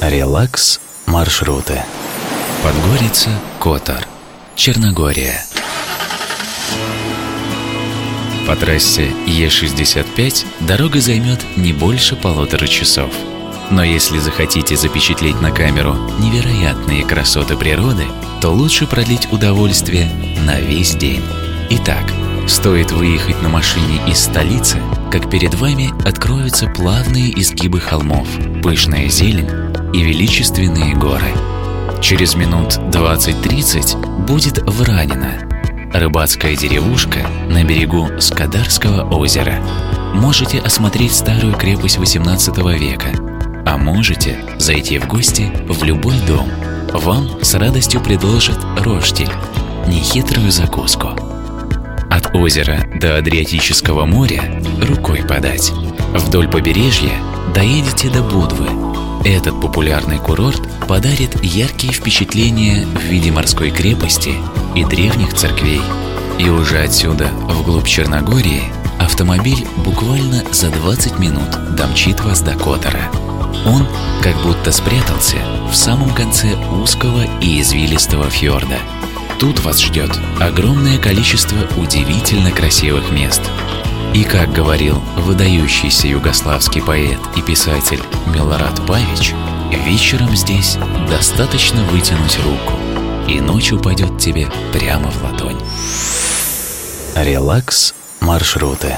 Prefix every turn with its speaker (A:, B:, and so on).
A: Релакс маршруты. Подгорица, Котор, Черногория. По трассе Е65 дорога займет не больше полутора часов. Но если захотите запечатлеть на камеру невероятные красоты природы, то лучше продлить удовольствие на весь день. Итак, стоит выехать на машине из столицы, как перед вами откроются плавные изгибы холмов, пышная зелень и величественные горы. Через минут 20-30 будет Вранина, рыбацкая деревушка на берегу Скадарского озера. Можете осмотреть старую крепость 18 века, а можете зайти в гости в любой дом. Вам с радостью предложат роштель, нехитрую закуску. От озера до Адриатического моря рукой подать. Вдоль побережья доедете до Будвы. Этот популярный курорт подарит яркие впечатления в виде морской крепости и древних церквей. И уже отсюда, вглубь Черногории, автомобиль буквально за 20 минут домчит вас до Котора. Он как будто спрятался в самом конце узкого и извилистого фьорда. Тут вас ждет огромное количество удивительно красивых мест. И как говорил выдающийся югославский поэт и писатель Милорад Павич, вечером здесь достаточно вытянуть руку, и ночь упадет тебе прямо в ладонь. Релакс маршруты.